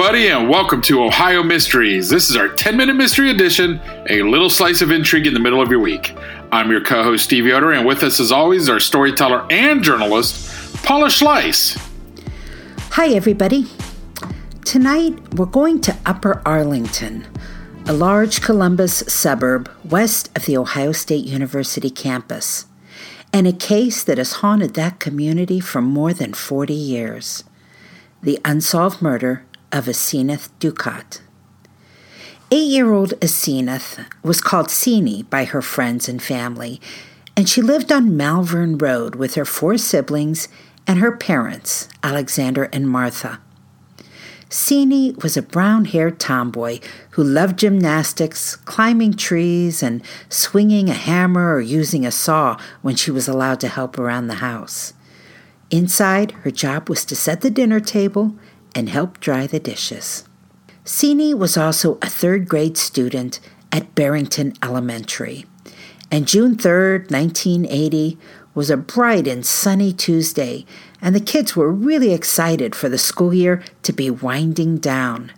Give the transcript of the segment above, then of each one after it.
Everybody, and welcome to Ohio Mysteries. This is our 10 minute mystery edition, a little slice of intrigue in the middle of your week. I'm your co host, Steve Yoder, and with us, as always, our storyteller and journalist, Paula Schleis. Hi, everybody. Tonight, we're going to Upper Arlington, a large Columbus suburb west of the Ohio State University campus, and a case that has haunted that community for more than 40 years the unsolved murder of Asenath Dukat. Eight year old Asenath was called Sini by her friends and family, and she lived on Malvern Road with her four siblings and her parents, Alexander and Martha. Sini was a brown haired tomboy who loved gymnastics, climbing trees, and swinging a hammer or using a saw when she was allowed to help around the house. Inside, her job was to set the dinner table and help dry the dishes. Sini was also a third grade student at Barrington Elementary, and June 3rd, 1980, was a bright and sunny Tuesday, and the kids were really excited for the school year to be winding down.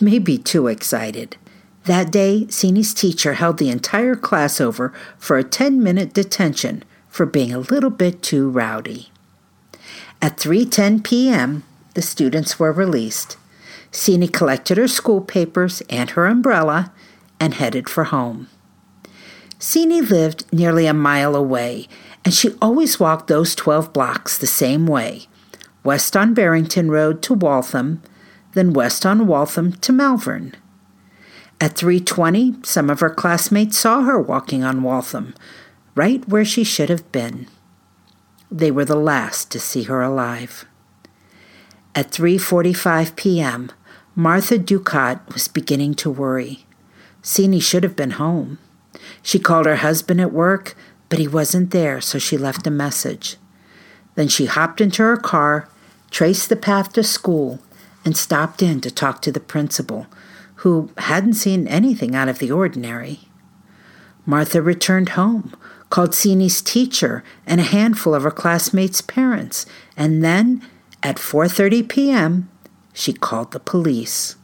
Maybe too excited. That day, Sini's teacher held the entire class over for a 10 minute detention for being a little bit too rowdy. At 3:10 p.m., the students were released. Sini collected her school papers and her umbrella and headed for home. Sini lived nearly a mile away, and she always walked those 12 blocks the same way west on Barrington Road to Waltham, then west on Waltham to Malvern. At 3:20, some of her classmates saw her walking on Waltham, right where she should have been. They were the last to see her alive. At 3:45 p.m., Martha Dukat was beginning to worry. Sini should have been home. She called her husband at work, but he wasn't there, so she left a message. Then she hopped into her car, traced the path to school, and stopped in to talk to the principal, who hadn't seen anything out of the ordinary. Martha returned home, called Sini's teacher and a handful of her classmates' parents, and then at 4:30 p.m., she called the police.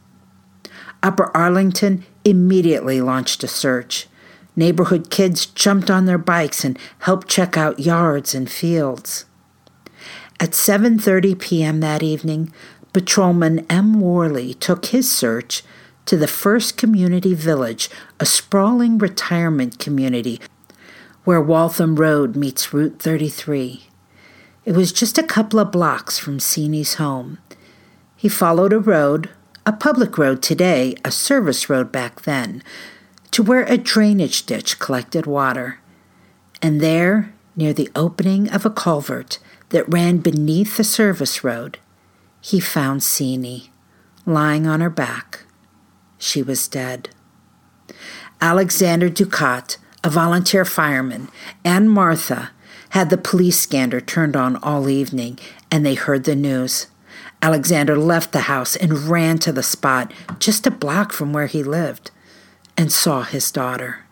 Upper Arlington immediately launched a search. Neighborhood kids jumped on their bikes and helped check out yards and fields. At 7:30 p.m. that evening, patrolman M. Worley took his search to the First Community Village, a sprawling retirement community where Waltham Road meets Route 33. It was just a couple of blocks from Sini's home. He followed a road, a public road today, a service road back then, to where a drainage ditch collected water. And there, near the opening of a culvert that ran beneath the service road, he found Sini, lying on her back. She was dead. Alexander Dukat, a volunteer fireman, and Martha had the police scanner turned on all evening, and they heard the news. Alexander left the house and ran to the spot just a block from where he lived and saw his daughter.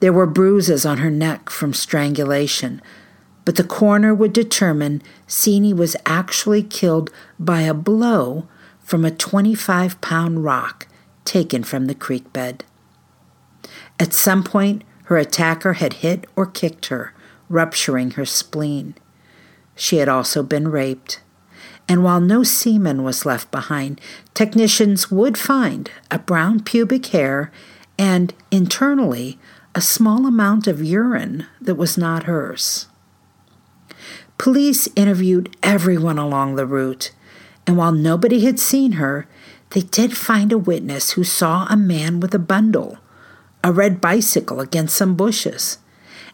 There were bruises on her neck from strangulation, but the coroner would determine Sini was actually killed by a blow from a 25 pound rock taken from the creek bed. At some point, her attacker had hit or kicked her, rupturing her spleen. She had also been raped. And while no semen was left behind, technicians would find a brown pubic hair and, internally, a small amount of urine that was not hers. Police interviewed everyone along the route, and while nobody had seen her, they did find a witness who saw a man with a bundle a red bicycle against some bushes,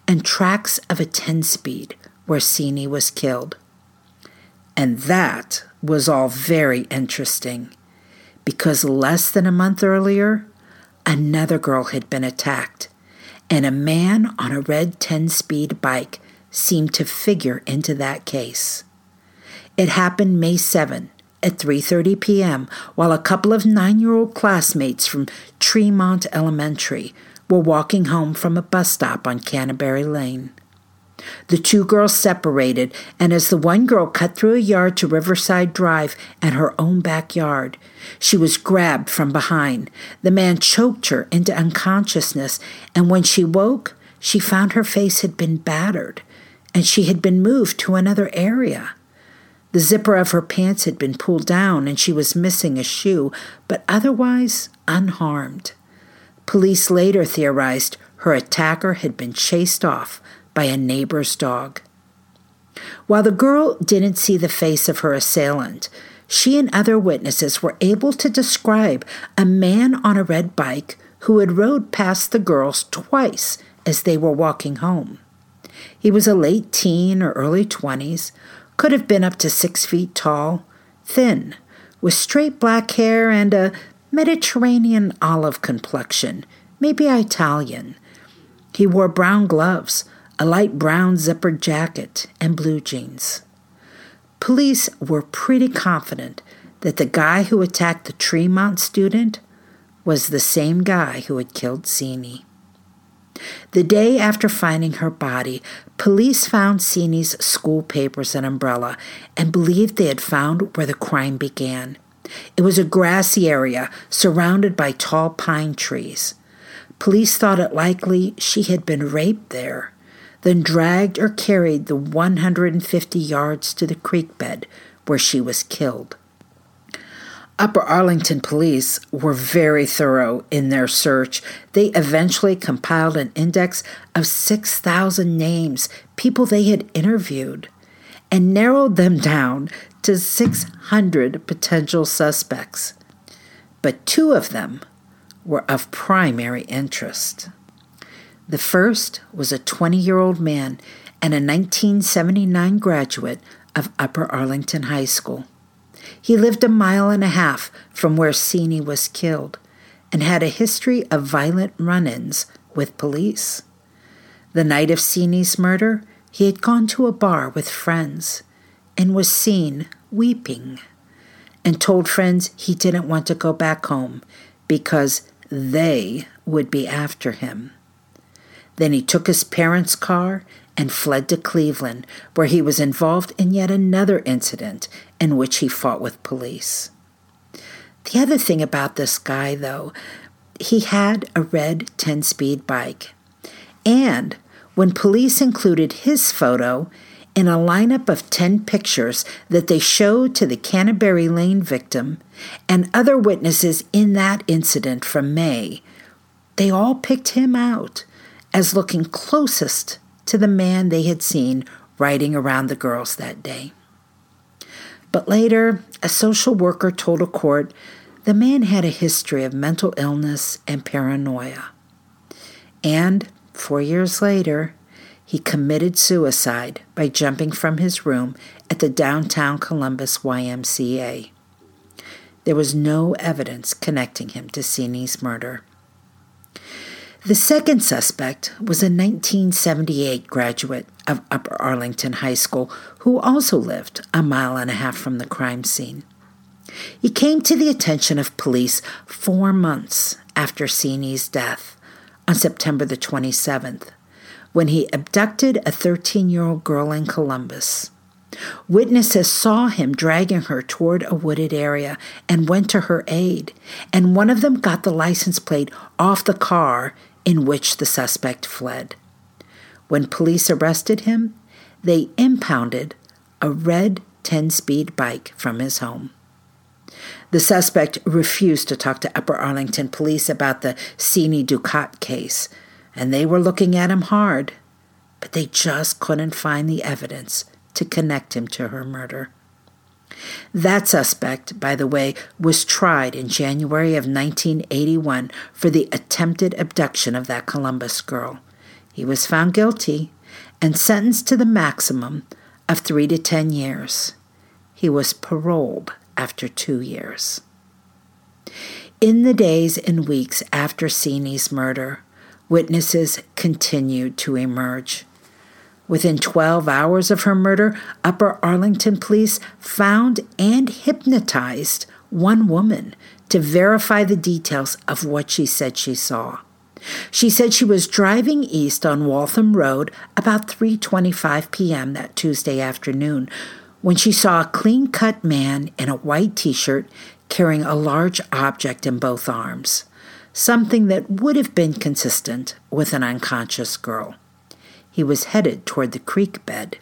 and tracks of a 10 speed where Sini was killed. And that was all very interesting because less than a month earlier, another girl had been attacked, and a man on a red 10 speed bike seemed to figure into that case. It happened May 7, at 3:30 p.m. while a couple of 9-year-old classmates from Tremont Elementary were walking home from a bus stop on Canterbury Lane. The two girls separated, and as the one girl cut through a yard to Riverside Drive and her own backyard, she was grabbed from behind. The man choked her into unconsciousness, and when she woke, she found her face had been battered and she had been moved to another area. The zipper of her pants had been pulled down and she was missing a shoe, but otherwise unharmed. Police later theorized her attacker had been chased off by a neighbor's dog. While the girl didn't see the face of her assailant, she and other witnesses were able to describe a man on a red bike who had rode past the girls twice as they were walking home. He was a late teen or early 20s, could have been up to six feet tall, thin, with straight black hair and a Mediterranean olive complexion, maybe Italian. He wore brown gloves, a light brown zippered jacket, and blue jeans. Police were pretty confident that the guy who attacked the Tremont student was the same guy who had killed Sini. The day after finding her body, police found Sini's school papers and umbrella and believed they had found where the crime began. It was a grassy area surrounded by tall pine trees. Police thought it likely she had been raped there, then dragged or carried the 150 yards to the creek bed where she was killed. Upper Arlington police were very thorough in their search. They eventually compiled an index of 6,000 names, people they had interviewed, and narrowed them down to 600 potential suspects. But two of them were of primary interest. The first was a 20 year old man and a 1979 graduate of Upper Arlington High School. He lived a mile and a half from where Sini was killed and had a history of violent run ins with police. The night of Sini's murder, he had gone to a bar with friends and was seen weeping and told friends he didn't want to go back home because they would be after him. Then he took his parents' car and fled to Cleveland, where he was involved in yet another incident in which he fought with police. The other thing about this guy, though, he had a red 10 speed bike. And when police included his photo in a lineup of 10 pictures that they showed to the Canterbury Lane victim and other witnesses in that incident from May, they all picked him out as looking closest to the man they had seen riding around the girls that day. But later, a social worker told a court the man had a history of mental illness and paranoia. And four years later, he committed suicide by jumping from his room at the downtown Columbus YMCA. There was no evidence connecting him to Sini's murder. The second suspect was a 1978 graduate of Upper Arlington High School who also lived a mile and a half from the crime scene. He came to the attention of police four months after Sini's death on September the 27th when he abducted a 13 year old girl in Columbus. Witnesses saw him dragging her toward a wooded area and went to her aid, and one of them got the license plate off the car in which the suspect fled. When police arrested him, they impounded a red 10 speed bike from his home. The suspect refused to talk to Upper Arlington police about the Sini Dukat case, and they were looking at him hard, but they just couldn't find the evidence to connect him to her murder. That suspect, by the way, was tried in January of 1981 for the attempted abduction of that Columbus girl. He was found guilty and sentenced to the maximum of three to ten years. He was paroled after two years. In the days and weeks after Sini's murder, witnesses continued to emerge. Within 12 hours of her murder, Upper Arlington police found and hypnotized one woman to verify the details of what she said she saw. She said she was driving east on Waltham Road about 3:25 p.m. that Tuesday afternoon when she saw a clean-cut man in a white t-shirt carrying a large object in both arms, something that would have been consistent with an unconscious girl. He was headed toward the creek bed.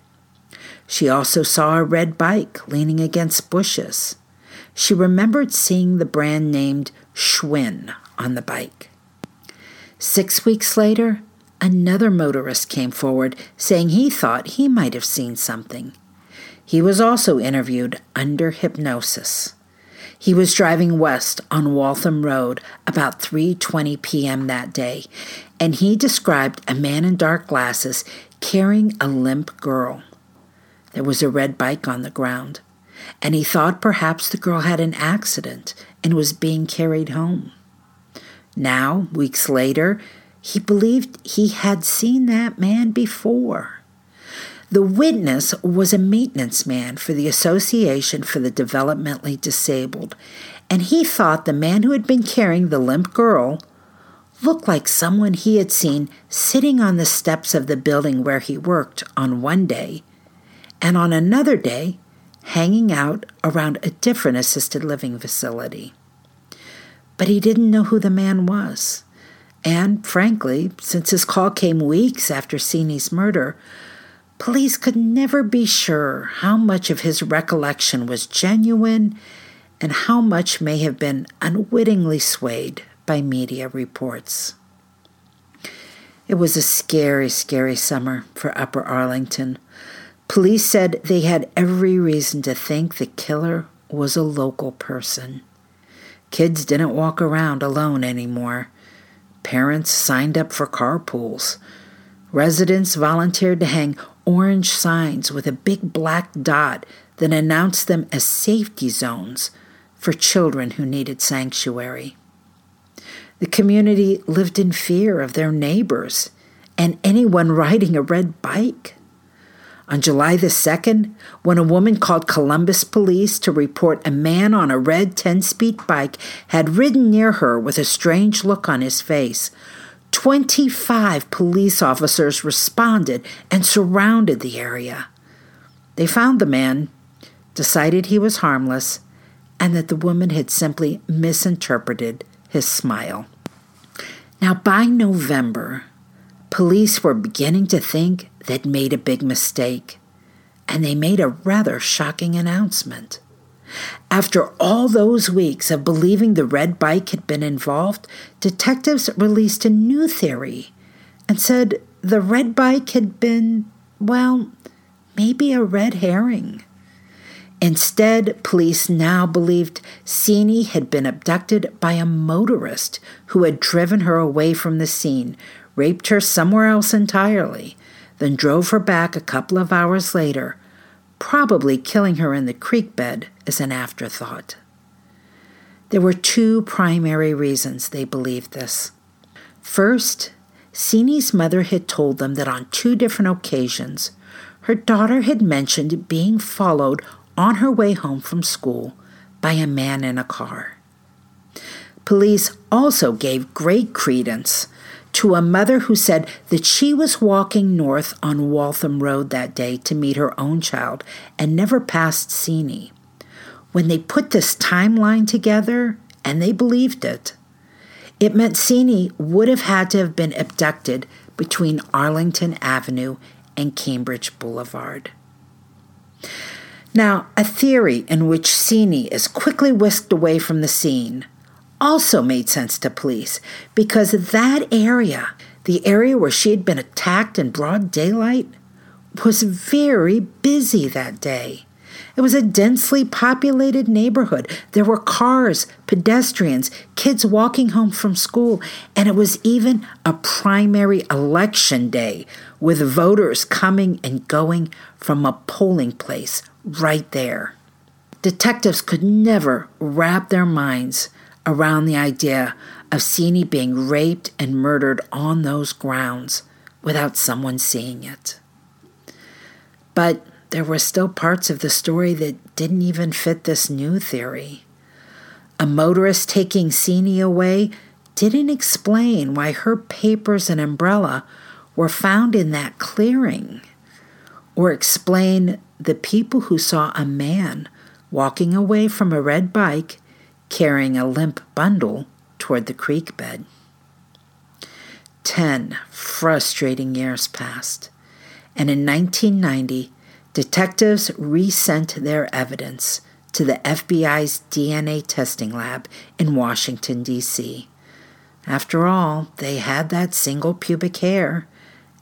She also saw a red bike leaning against bushes. She remembered seeing the brand named Schwinn on the bike. Six weeks later, another motorist came forward saying he thought he might have seen something. He was also interviewed under hypnosis. He was driving west on Waltham Road about 3:20 p.m. that day, and he described a man in dark glasses carrying a limp girl. There was a red bike on the ground, and he thought perhaps the girl had an accident and was being carried home. Now, weeks later, he believed he had seen that man before. The witness was a maintenance man for the Association for the Developmentally Disabled, and he thought the man who had been carrying the limp girl looked like someone he had seen sitting on the steps of the building where he worked on one day, and on another day, hanging out around a different assisted living facility but he didn't know who the man was. And frankly, since his call came weeks after Sini's murder, police could never be sure how much of his recollection was genuine and how much may have been unwittingly swayed by media reports. It was a scary, scary summer for Upper Arlington. Police said they had every reason to think the killer was a local person. Kids didn't walk around alone anymore. Parents signed up for carpools. Residents volunteered to hang orange signs with a big black dot that announced them as safety zones for children who needed sanctuary. The community lived in fear of their neighbors and anyone riding a red bike. On July the 2nd, when a woman called Columbus police to report a man on a red 10 speed bike had ridden near her with a strange look on his face, 25 police officers responded and surrounded the area. They found the man, decided he was harmless, and that the woman had simply misinterpreted his smile. Now, by November, police were beginning to think they'd made a big mistake, and they made a rather shocking announcement. After all those weeks of believing the red bike had been involved, detectives released a new theory and said the red bike had been, well, maybe a red herring. Instead, police now believed Sini had been abducted by a motorist who had driven her away from the scene, raped her somewhere else entirely, then drove her back a couple of hours later, probably killing her in the creek bed as an afterthought. There were two primary reasons they believed this. First, Sini's mother had told them that on two different occasions, her daughter had mentioned being followed on her way home from school by a man in a car. Police also gave great credence to a mother who said that she was walking north on Waltham Road that day to meet her own child and never passed Sini. When they put this timeline together, and they believed it, it meant Sini would have had to have been abducted between Arlington Avenue and Cambridge Boulevard. Now, a theory in which Sini is quickly whisked away from the scene also made sense to police because that area, the area where she had been attacked in broad daylight, was very busy that day. It was a densely populated neighborhood. There were cars, pedestrians, kids walking home from school, and it was even a primary election day with voters coming and going from a polling place right there. Detectives could never wrap their minds around the idea of Sini being raped and murdered on those grounds without someone seeing it. But there were still parts of the story that didn't even fit this new theory. A motorist taking Sini away didn't explain why her papers and umbrella were found in that clearing, or explain the people who saw a man walking away from a red bike carrying a limp bundle toward the creek bed. Ten frustrating years passed, and in 1990, detectives resent their evidence to the FBI's DNA testing lab in Washington, D.C. After all, they had that single pubic hair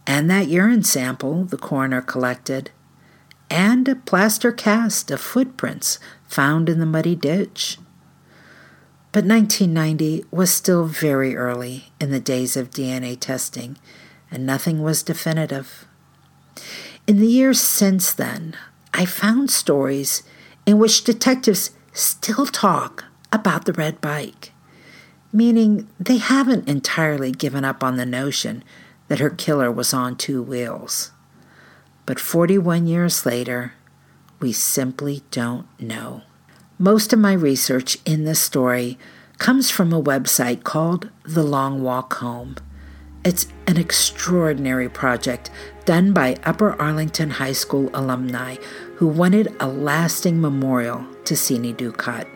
and that urine sample the coroner collected, and a plaster cast of footprints found in the muddy ditch. But 1990 was still very early in the days of DNA testing, and nothing was definitive. In the years since then, I found stories in which detectives still talk about the red bike, meaning they haven't entirely given up on the notion that her killer was on two wheels. But 41 years later, we simply don't know. Most of my research in this story comes from a website called The Long Walk Home. It's an extraordinary project done by Upper Arlington High School alumni who wanted a lasting memorial to Sini Dukat.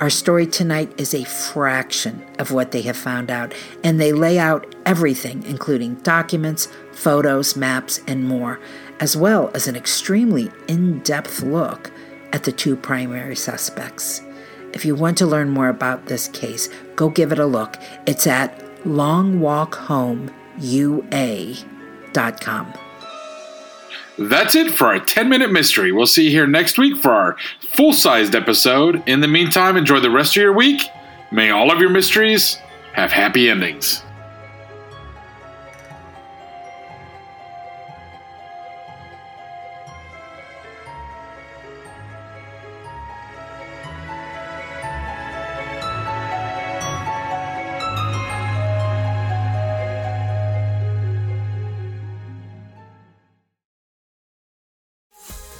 Our story tonight is a fraction of what they have found out, and they lay out everything, including documents, photos, maps, and more, as well as an extremely in depth look at the two primary suspects. If you want to learn more about this case, go give it a look. It's at longwalkhomeua.com. That's it for our 10 minute mystery. We'll see you here next week for our full sized episode. In the meantime, enjoy the rest of your week. May all of your mysteries have happy endings.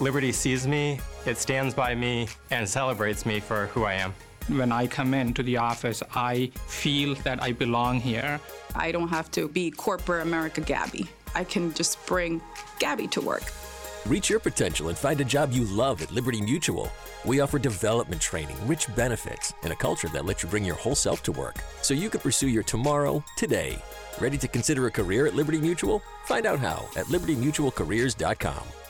Liberty sees me, it stands by me, and celebrates me for who I am. When I come into the office, I feel that I belong here. I don't have to be corporate America Gabby. I can just bring Gabby to work. Reach your potential and find a job you love at Liberty Mutual. We offer development training, rich benefits, and a culture that lets you bring your whole self to work so you can pursue your tomorrow today. Ready to consider a career at Liberty Mutual? Find out how at libertymutualcareers.com.